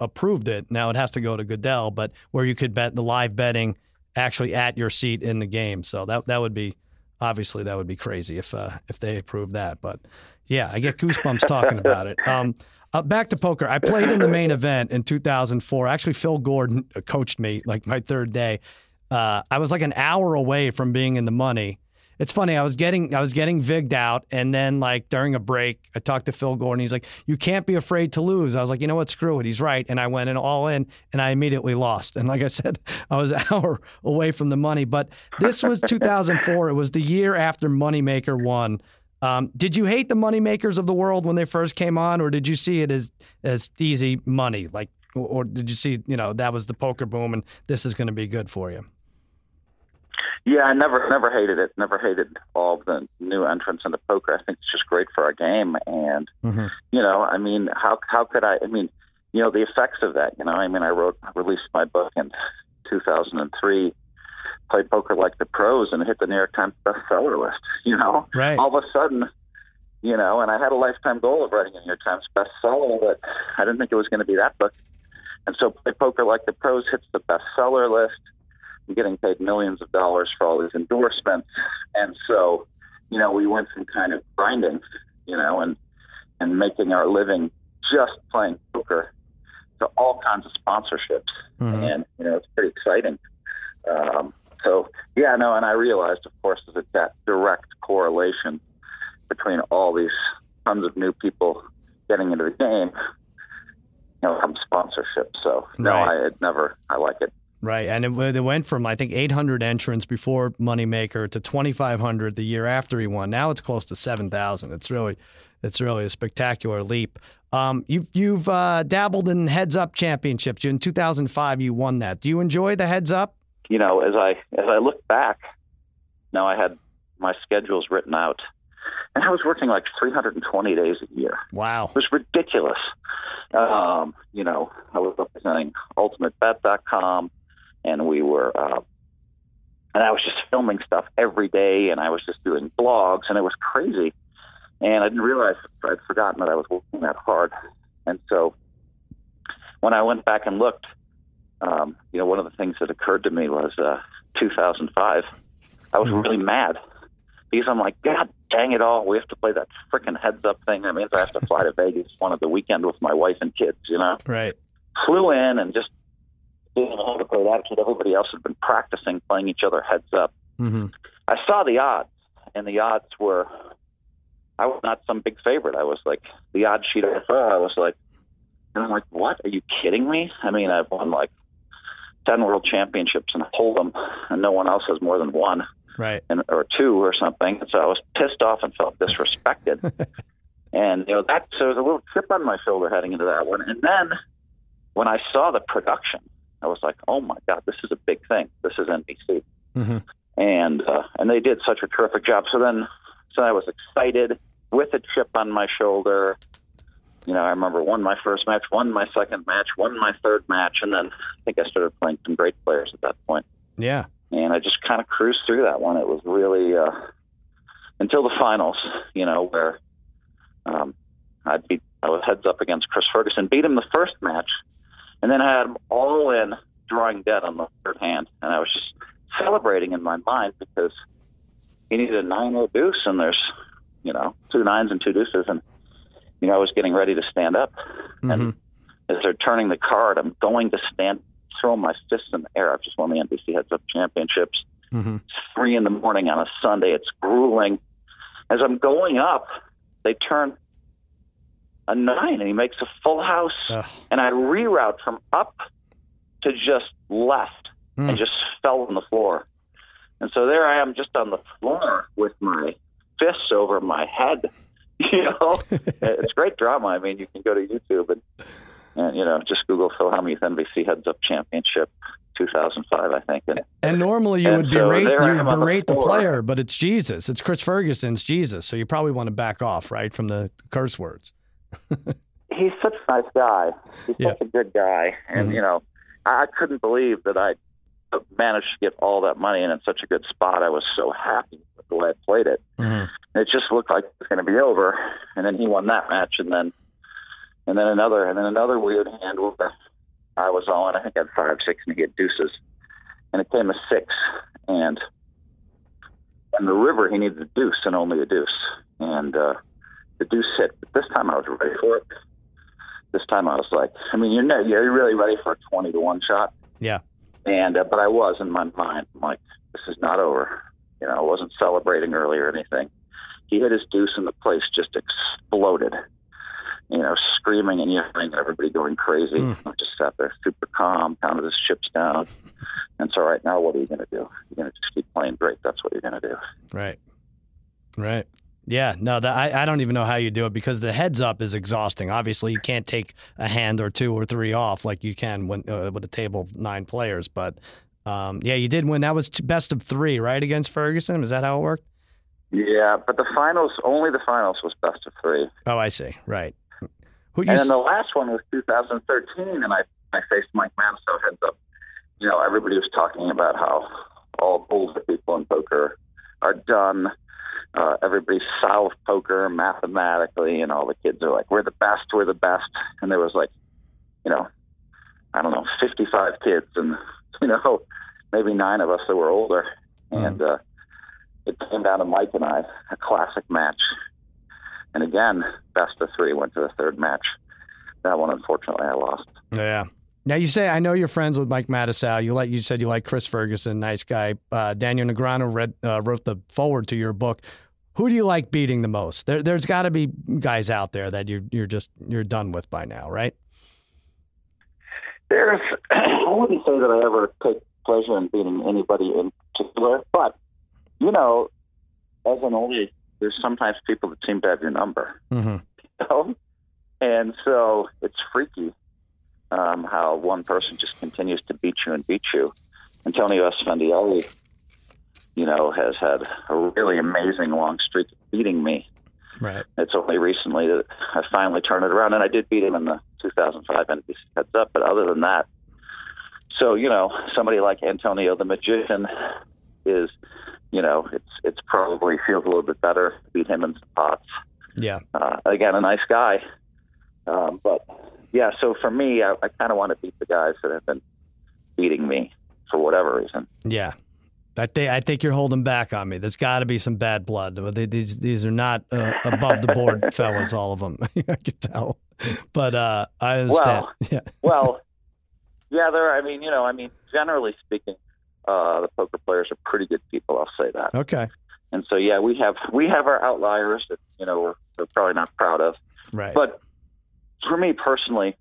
approved it. Now it has to go to Goodell, but where you could bet the live betting actually at your seat in the game. So that that would be obviously that would be crazy if uh, if they approved that. But yeah, I get goosebumps talking about it. Um, uh, back to poker. I played in the main event in 2004. Actually, Phil Gordon uh, coached me like my third day. Uh, I was like an hour away from being in the money, it's funny. I was getting I was getting vigged out, and then like during a break, I talked to Phil Gordon. He's like, "You can't be afraid to lose." I was like, "You know what? Screw it." He's right, and I went in all in, and I immediately lost. And like I said, I was an hour away from the money. But this was 2004. It was the year after Moneymaker won. Um, did you hate the moneymakers of the world when they first came on, or did you see it as as easy money? Like, or did you see you know that was the poker boom, and this is going to be good for you? Yeah, I never never hated it. Never hated all the new entrants into poker. I think it's just great for our game. And Mm-hmm. you know, I mean, how how could I? I mean, you know, the effects of that. You know, I mean, I wrote released my book in 2003. Played poker like the pros and hit the New York Times bestseller list. You know, Right. all of a sudden, you know, and I had a lifetime goal of writing a New York Times bestseller, but I didn't think it was going to be that book. And so, Play Poker Like the Pros hits the bestseller list. I'm getting paid millions of dollars for all these endorsements, and so, you know, we went from kind of grinding, you know, and and making our living just playing poker to all kinds of sponsorships, Mhm. and you know, it's pretty exciting. Um, so, yeah, no, and I realized, of course, that that direct correlation between all these tons of new people getting into the game, you know, from sponsorship. So, no, Right. I had never, I like it. Right, and it, it went from I think 800 entrants before Moneymaker to 2,500 the year after he won. Now it's close to 7,000. It's really, it's really a spectacular leap. Um, you've you've uh, dabbled in heads up championships. In 2005, you won that. Do you enjoy the heads up? You know, as I as I look back, now I had my schedules written out, and I was working like 320 days a year. Wow. It was ridiculous. Um, you know, I was representing UltimateBet.com, and we were, uh, and I was just filming stuff every day, and I was just doing blogs, and it was crazy. And I didn't realize I'd forgotten that I was working that hard. And so, when I went back and looked, um, you know, one of the things that occurred to me was uh, 2005. I was really mad because I'm like, God dang it all, we have to play that freaking heads up thing. That means I have to fly to Vegas one of the weekend with my wife and kids, you know? Right. Flew in and just didn't know how to play that because everybody else had been practicing playing each other heads up. Mm-hmm. I saw the odds, and the odds were, I was not some big favorite. I was like, the odd sheet I saw, I was like, and I'm like, what? Are you kidding me? I mean, I've won like 10 world championships and hold'em, and no one else has more than one Right. and or two or something. So I was pissed off and felt disrespected. and you know that so there was a little chip on my shoulder heading into that one. And then when I saw the production, I was like, "Oh my god, this is a big thing. This is NBC." Mm-hmm. And uh, and they did such a terrific job. So then, so I was excited with a chip on my shoulder. You know, I remember won my first match, won my second match, won my third match, and then I think I started playing some great players at that point Yeah. and I just kind of cruised through that one. It was really uh, until the finals, you know, where um, I beat I was heads up against Chris Ferguson, beat him the first match, and then I had him all in, drawing dead on the third hand, and I was just celebrating in my mind because he needed a nine or deuce, and there's you know two nines and two deuces, and you know I was getting ready to stand up, Mm-hmm. and as they're turning the card, I'm going to stand, throw my fists in the air. I've just won the NBC Heads Up Championships. Mm-hmm. It's three in the morning on a Sunday. It's grueling. As I'm going up, they turn a nine, and he makes a full house. Ugh. And I reroute from up to just left, Mm. and just fell on the floor. And so there I am, just on the floor with my fists over my head. You know, it's great drama. I mean, you can go to YouTube and, and you know just Google Phil Hellmuth NBC Heads Up Championship 2005, I think. And And normally you And would so berate, you am on the berate the, player, but it's Jesus. It's Chris Ferguson's Jesus. So you probably want to back off, right, from the curse words. he's such a nice guy. He's Yeah. such a good guy, and Mhm. you know, I couldn't believe that I managed to get all that money and in such a good spot. I was so happy the way I played it. Mm-hmm. It just looked like it was going to be over, and then he won that match, and then and then another, and then another weird hand where I was on. I think I had five, six, and he had deuces, and it came a six, and and the river he needed a deuce and only a deuce, and uh, the deuce hit. But this time I was ready for it. This time I was like, I mean, you're no, you're really ready for a twenty to one shot. Yeah. And uh, but I was in my mind, I'm like, this is not over. You know, wasn't celebrating early or anything. He hit his deuce and the place just exploded. You know, screaming and yelling and everybody going crazy. Mm. I just sat there super calm, counted his chips down. And so right now, what are you going to do? You're going to just keep playing great. That's what you're going to do. Right. Right. Yeah, no, that, I, I don't even know how you do it because the heads up is exhausting. Obviously, you can't take a hand or two or three off like you can when uh, with a table of nine players. But um, yeah, you did win. That was best of three, right, against Ferguson. Is that how it worked? Yeah, but the finals, only the finals was best of three. Oh, I see. Right. Who you And then the last one was 2013, and I, I faced Mike Matusow heads up. You know, everybody was talking about how all older people in poker are done. Uh, everybody's south poker mathematically, and all the kids are like, "We're the best, we're the best." And there was like, you know, I don't know, 55 kids, and you know, maybe nine of us that were older, and uh, it came down to Mike and I, a classic match. And again, best of three went to the third match. That one, unfortunately, I lost. Yeah. Now you say I know you're friends with Mike Matusow. You like you said you like Chris Ferguson, nice guy. Uh, Daniel Negreanu read uh, wrote the forward to your book. Who do you like beating the most? There, there's got to be guys out there that you're you're just you're done with by now, right? There's, I wouldn't say that I ever take pleasure in beating anybody in particular, but you know, as an oldie, there's sometimes people that seem to have your number, Mm-hmm. you know, and so it's freaky um, how one person just continues to beat you and beat you. Antonio Esfandiari, you know, has had a really amazing long streak of beating me. Right. It's only recently that I finally turned it around, and I did beat him in the 2005 NBC Heads Up. But other than that, so you know, somebody like Antonio the Magician is, you know, it's it's probably feels a little bit better to beat him in some pots. Yeah. Uh, again, a nice guy, um, but yeah. So for me, I, I kind of want to beat the guys that have been beating me for whatever reason. Yeah. I think I think you're holding back on me. There's got to be some bad blood. These these are not uh, above the board fellas, all of them. I could tell, but uh, I understand. Well, yeah. well, yeah, there. I mean, you know, I mean, generally speaking, uh, the poker players are pretty good people. I'll say that. Okay. And so, yeah, we have we have our outliers that you know we're, we're probably not proud of. Right. But for me personally,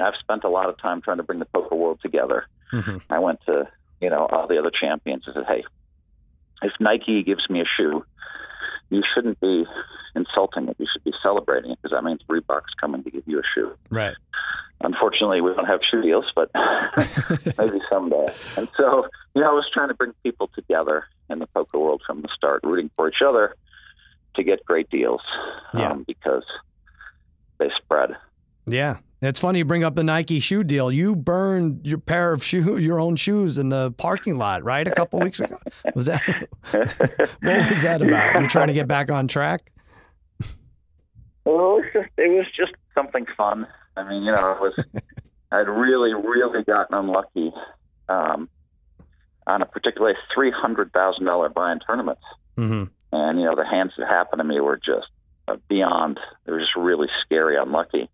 I've spent a lot of time trying to bring the poker world together. hmm I went to you know all the other champions and said, hey, if Nike gives me a shoe, you shouldn't be insulting it. You should be celebrating it because that means Reebok's coming to give you a shoe. Right. Unfortunately, we don't have shoe deals, but maybe someday. And so, you know, I was trying to bring people together in the poker world from the start, rooting for each other to get great deals Yeah. um, because they spread. Yeah. It's funny you bring up the Nike shoe deal. You burned your pair of shoe, your own shoes in the parking lot, right? A couple weeks ago. Was that what was that about? You're trying to get back on track? Well, it was just it was just something fun. I mean, you know, it was I'd really, really gotten unlucky um, on a particularly three hundred thousand dollar buy-in tournament, hmm and you know the hands that happened to me were just uh, beyond. They were just really scary, unlucky,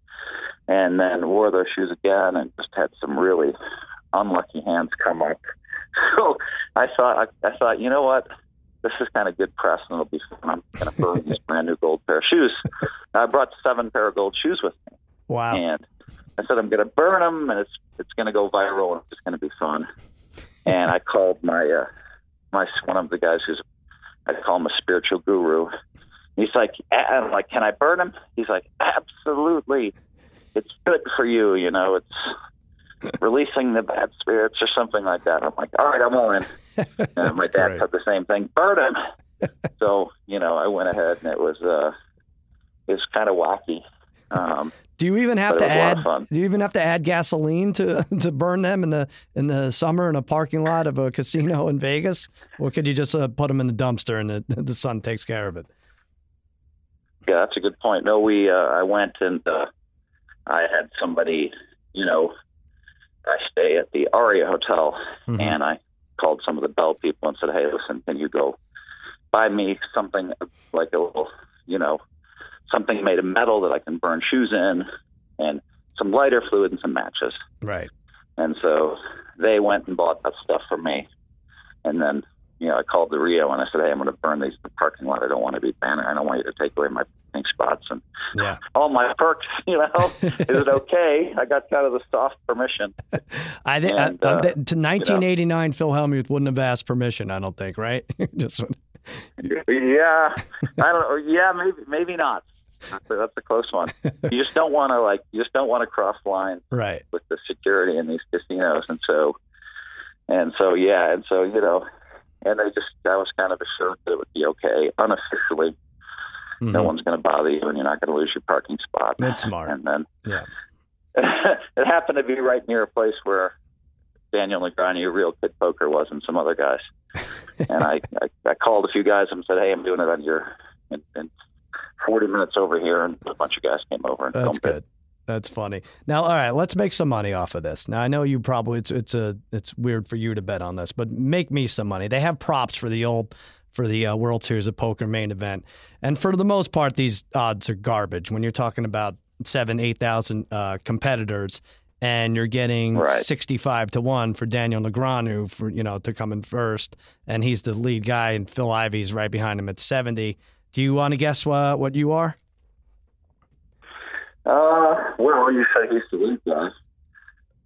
and then wore those shoes again, and just had some really unlucky hands come up. So I thought, I, I thought, you know what? This is kind of good press, and it'll be fun. I'm going to burn these brand new gold pair of shoes. I brought seven pair of gold shoes with me, Wow. and I said I'm going to burn them, and it's it's going to go viral, and it's going to be fun. And I called my uh, my one of the guys who's I call him a spiritual guru. He's like, I'm like, can I burn him? He's like, absolutely. It's good for you, you know. It's releasing the bad spirits or something like that. I'm like, all right, I'm all in. And my dad great. said the same thing. Burn him. so you know, I went ahead and it was uh, it was kind of wacky. Um, Do you even have to it was a lot add? Do you even have to add gasoline to to burn them in the in the summer in a parking lot of a casino in Vegas, or could you just uh, put them in the dumpster and the, the sun takes care of it? Yeah, that's a good point. No, we uh, I went and uh, I had somebody, you know, I stay at the Aria Hotel, Mhm. and I called some of the bell people and said, "Hey, listen, can you go buy me something like a little, you know, something made of metal that I can burn shoes in, and some lighter fluid and some matches." Right. And so they went and bought that stuff for me, and then you know, I called the Rio and I said, "Hey, I'm going to burn these in the parking lot. I don't want to be banned. I don't want you to take away my pink spots and Yeah. all my perks. You know, is it okay? I got kind of the soft permission. I think And, uh, uh, to 1989, Phil Hellmuth wouldn't have asked permission. I don't think, right? Just yeah, I don't know. Yeah, maybe maybe not. That's a, that's a close one. You just don't want to like. You just don't want to cross lines right. with the security in these casinos, and so, and so, yeah, and so you know, and they just. I was kind of assured that it would be okay unofficially. No Mhm. one's going to bother you, and you're not going to lose your parking spot. That's smart. And then Yeah. it happened to be right near a place where Daniel Negreanu, a real kid poker, was, and some other guys. and I, I, I called a few guys and said, "Hey, I'm doing it on your in, in 40 minutes over here," and a bunch of guys came over and That's filmed it. That's funny. Now, all right, let's make some money off of this. Now, I know you probably it's it's a it's weird for you to bet on this, but make me some money. They have props for the old for the uh, World Series of Poker main event, and for the most part, these odds are garbage. When you're talking about seven, eight thousand uh, competitors, and you're getting Right. sixty-five to one for Daniel Negreanu for you know to come in first, and he's the lead guy, and Phil Ivey's right behind him at seventy. Do you want to guess what what you are? Uh, well, you said he's the lead guy.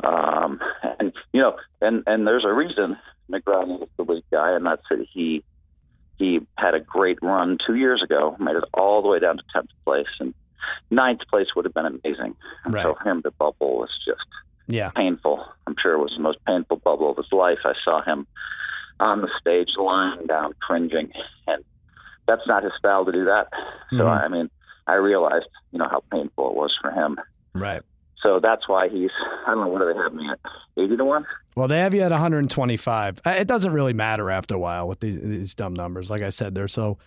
Um, and you know, and and there's a reason Negreanu is the lead guy, and that's that he he had a great run two years ago, made it all the way down to tenth place, and ninth place would have been amazing. And so Right. for him to bubble was just Yeah. painful. I'm sure it was the most painful bubble of his life. I saw him on the stage lying down, cringing, and that's not his style to do that. So Mhm. I mean, I realized, you know, how painful it was for him. Right. So that's why he's. I don't know what do they have me at, eighty to one. Well, they have you at 125. Uh, It doesn't really matter after a while with these, these dumb numbers. Like I said, they're so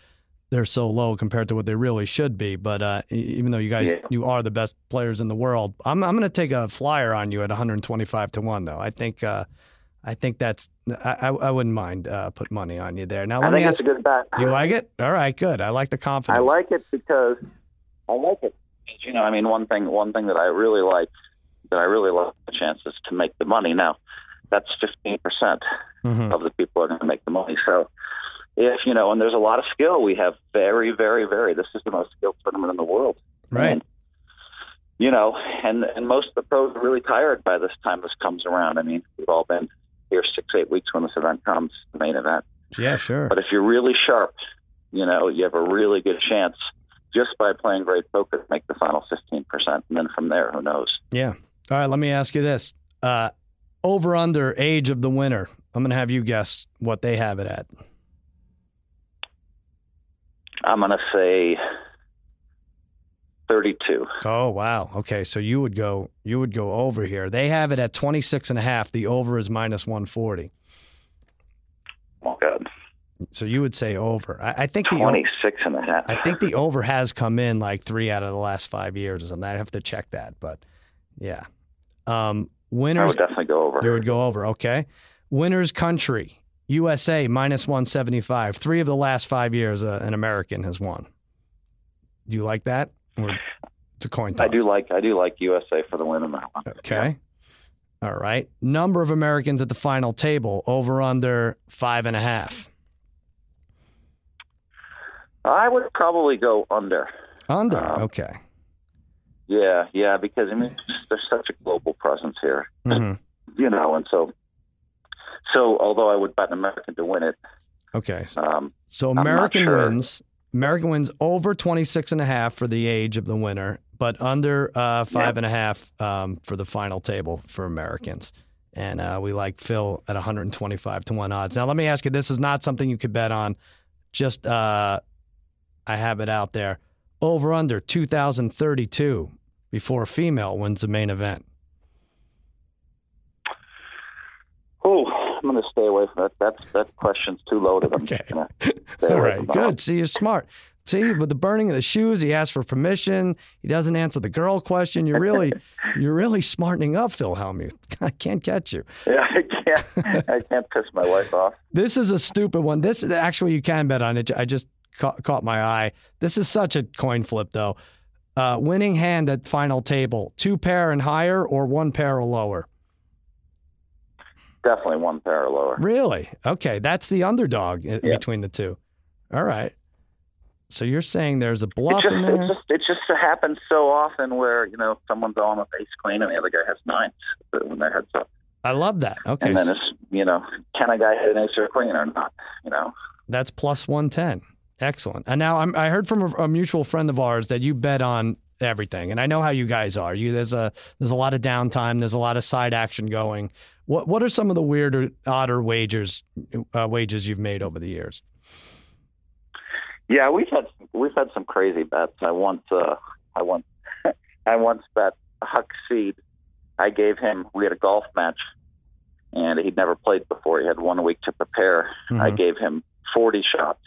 they're so low compared to what they really should be. But uh, even though you guys Yeah. you are the best players in the world, I'm I'm going to take a flyer on you at 125 to one. Though I think uh, I think that's I I, wouldn't mind uh, put money on you there. Now I let me ask a good bet. you like it? All right, good. I like the confidence. I like it because I like it. You know, I mean, one thing one thing that I really like that I really like the chances to make the money. Now, that's fifteen percent Mhm. of the people are going to make the money. So, if you know, and there's a lot of skill. We have very, very, very. This is the most skilled tournament in the world. Right. And, you know, and and most of the pros are really tired by this time this comes around. I mean, we've all been here six, eight weeks when this event comes, the main event. Yeah, sure. But if you're really sharp, you know, you have a really good chance just by playing great poker make the final 15%. And then from there, who knows? Yeah. All right, let me ask you this. Uh, over under age of the winner. I'm going to have you guess what they have it at. I'm going to say 32. Oh, wow. Okay, so you would go you would go over here. They have it at 26 and a half. The over is minus 140. Oh, God. So you would say over. I, I think the 26 and a half. I think the over has come in like 3 out of the last 5 years or something. I have to check that, but yeah. Um I winners would definitely go over. You would go over, okay. Winners country, USA minus 175. Three of the last five years, uh, an American has won. Do you like that? Or it's a coin toss. I do like I do like USA for the win in that one. Okay. All right. Number of Americans at the final table, over under five and a half. I would probably go under. Under. Um, okay. Yeah, yeah, because I mean, there's such a global presence here, hmm you know, and so, so although I would bet an American to win it, Okay. So, um, so American sure. wins. American wins over 26 and a half for the age of the winner, but under uh, five and a half um, for the final table for Americans. And uh, we like Phil at 125 to 1 odds. Now, let me ask you this is not something you could bet on. Just, uh, I have it out there. Over under 2032 before a female wins the main event. oh, I'm going to stay away from that. That's that question's too loaded. I'm Okay. just going to stay All right, good. See, you're smart. See, with the burning of the shoes, he asked for permission. He doesn't answer the girl question. You're really, you're really smartening up, Phil Hellmuth. I can't catch you. Yeah, I can't. I can't piss my wife off. This is a stupid one. This actually you can bet on it. I just caught, caught my eye. This is such a coin flip, though. Uh, winning hand at final table: two pair and higher, or one pair or lower. definitely one pair or lower. Really? Okay, that's the underdog i- between the two. All right. So you're saying there's a It just, in it just it just happens so often where you know someone's on a ace queen and the other guy has nines when their heads up, I love that. Okay, and then it's you know can a guy hit an ace or a queen or not? You know, that's plus one ten. Excellent. And now I'm, I heard from a, a mutual friend of ours that you bet on everything, and I know how you guys are. You there's a there's a lot of downtime. There's a lot of side action going. What what are some of the weirder, odder wagers uh, wages you've made over the years? yeah, we've had we've had some crazy bets. I once uh, I once I once bet Huck Seed. I gave him we had a golf match, and he'd never played before. He had one week to prepare. I Mhm. gave him forty shots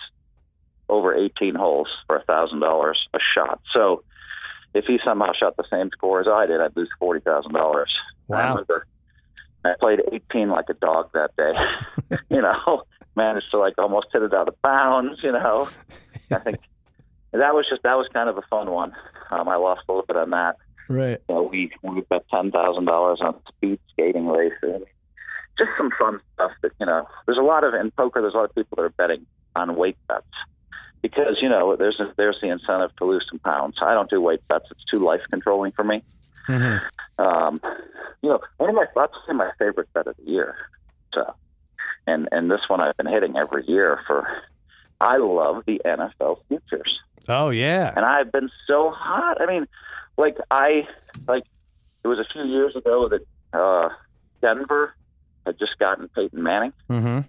over eighteen holes for a thousand dollars a shot. So if he somehow shot the same score as I did, I'd lose forty thousand dollars. I Wow. remember I played eighteen like a dog that day. you know, managed to like almost hit it out of bounds. You know, I think that was just that was kind of a fun one. Um, I lost a little bit on that. Right. You know, we we bet ten thousand dollars on speed skating races. Just some fun stuff that you know. There's a lot of in poker. There's a lot of people that are betting on weight bets because you know there's a, there's the incentive to lose some pounds. I don't do weight bets. It's too life controlling for me. hmm Um, you know, one of my that's say my favorite bet of the year. So, and and this one I've been hitting every year for. I love the NFL futures Oh yeah. and I've been so hot. I mean, like I like it was a few years ago that uh, Denver had just gotten Peyton Manning, hmm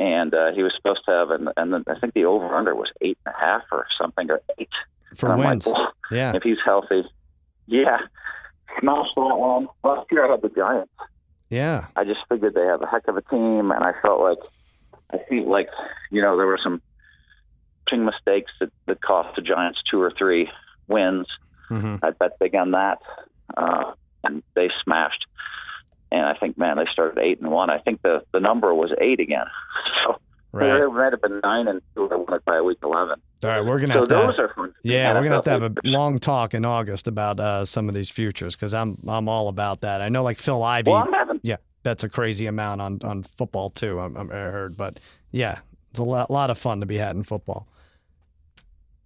and uh, he was supposed to have, and and then I think the over under was eight and a half or something or eight. For wins. like, well, yeah. if he's healthy, yeah, smashed that one. Last year I had the Giants. Yeah. I just figured they have a heck of a team, and I felt like I think like you know there were some pitching mistakes that, that cost the Giants two or three wins. hmm I bet big on that, uh, and they smashed. And I think, man, they started eight and one. I think the the number was eight again. So Right. it might have been nine and two. I won it by week eleven. All right. We're gonna So have to. those are fun. Yeah, we're gonna have to have a long talk in August about uh, some of these futures because I'm I'm all about that. I know like Phil Ivey Well, I'm having yeah bets a crazy amount on on football too. I'm, I'm, I heard, but yeah, it's a lot, lot of fun to be had in football.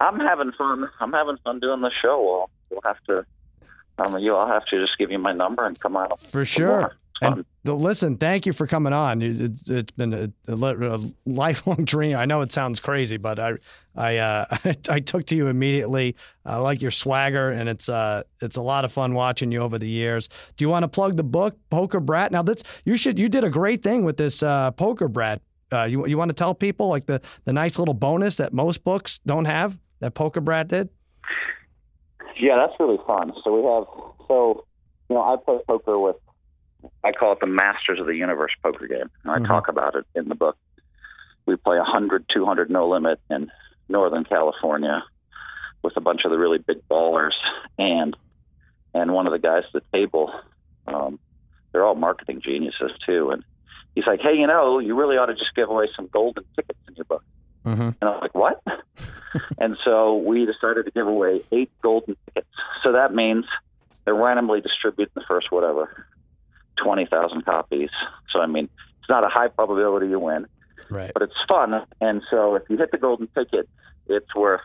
I'm having fun. I'm having fun doing the show. We'll, we'll have to. Um, you all have to just give you my number and come on. For sure. And th- listen, thank you for coming on. It- It's, it's been a, a lifelong dream. I know it sounds crazy, but I I uh, I took to you immediately. I like your swagger, and it's uh it's a lot of fun watching you over the years. Do you want to plug the book Poker Brat? Now that's you should you did a great thing with this uh, Poker Brat. Uh, you you want to tell people like the the nice little bonus that most books don't have that Poker Brat did? Yeah, that's really fun. So we have so you know I play poker with I call it the Masters of the Universe poker game, and I Mhm. talk about it in the book. We play 100, 200 no limit in Northern California with a bunch of the really big ballers, and and one of the guys at the table, um, they're all marketing geniuses too, and he's like, hey, you know, you really ought to just give away some golden tickets in your book. Mm-hmm. And I'm like, what? and so we decided to give away eight golden tickets. So that means they're randomly distributed in the first whatever, 20,000 copies. So, I mean, it's not a high probability you win, Right. but it's fun. And so if you hit the golden ticket, it's worth,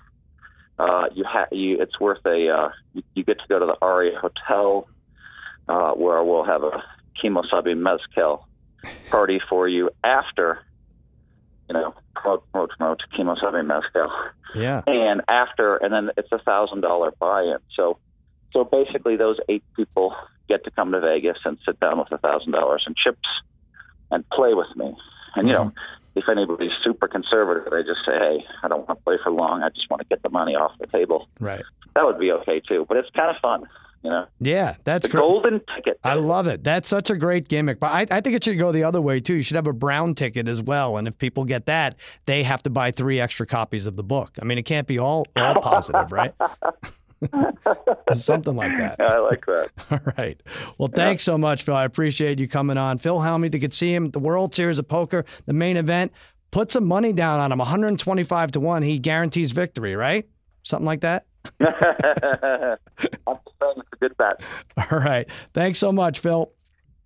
uh, you ha- you, it's worth a, uh, you, you get to go to the Aria Hotel, uh, where we'll have a Kimo Sabe Mezcal party for you after, you know, promote, promote, promote Kimo Sabe Mezcal Yeah. and after and then it's a thousand dollar buy-in. So so basically those eight people get to come to vegas and sit down with a thousand dollars in chips and play with me. And you know mm-hmm. if anybody's super conservative they just say hey i don't want to play for long. I just want to get the money off the table. Right. that would be okay too but it's kind of fun you know Yeah, that's the great. golden ticket I love it. That's such a great gimmick. But I, I think it should go the other way too. You should have a brown ticket as well. And if people get that, they have to buy three extra copies of the book. I mean, it can't be all all positive, right? Something like that. i like that All right. Well, thanks so much, Phil. I appreciate you coming on. Phil Hellmuth, you could see him at the World Series of Poker, the main event. Put some money down on him, 125 to 1. He guarantees victory, right? Something like that? I'm just saying it's a good bet All right. Thanks so much, Phil.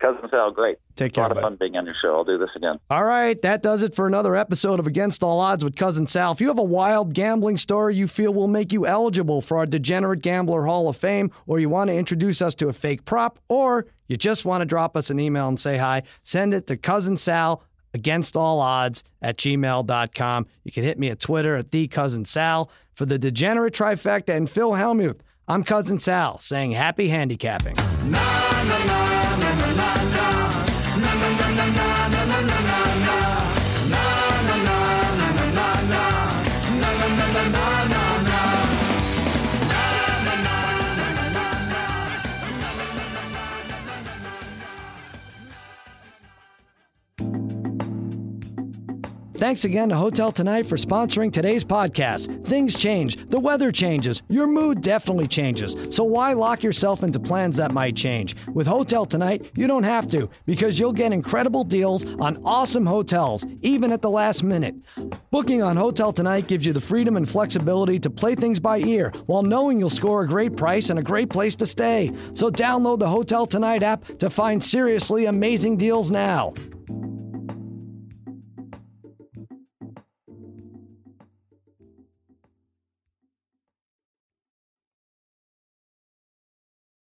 Cousin Sal, great. Take care. A lot of fun being on your show. I'll do this again. All right, that does it for another episode of Against All Odds with Cousin Sal. If you have a wild gambling story you feel will make you eligible for our Degenerate Gambler Hall of Fame, or you want to introduce us to a fake prop, or you just want to drop us an email and say hi, send it to Cousin Sal against all odds at gmail.com. You can hit me at Twitter at the Cousin Sal. For the Degenerate Trifecta and Phil Hellmuth, I'm Cousin Sal saying happy handicapping. Thanks again to Hotel Tonight for sponsoring today's podcast. Things change, the weather changes, your mood definitely changes. So why lock yourself into plans that might change? With Hotel Tonight, you don't have to because you'll get incredible deals on awesome hotels, even at the last minute. Booking on Hotel Tonight gives you the freedom and flexibility to play things by ear while knowing you'll score a great price and a great place to stay. So download the Hotel Tonight app to find seriously amazing deals now.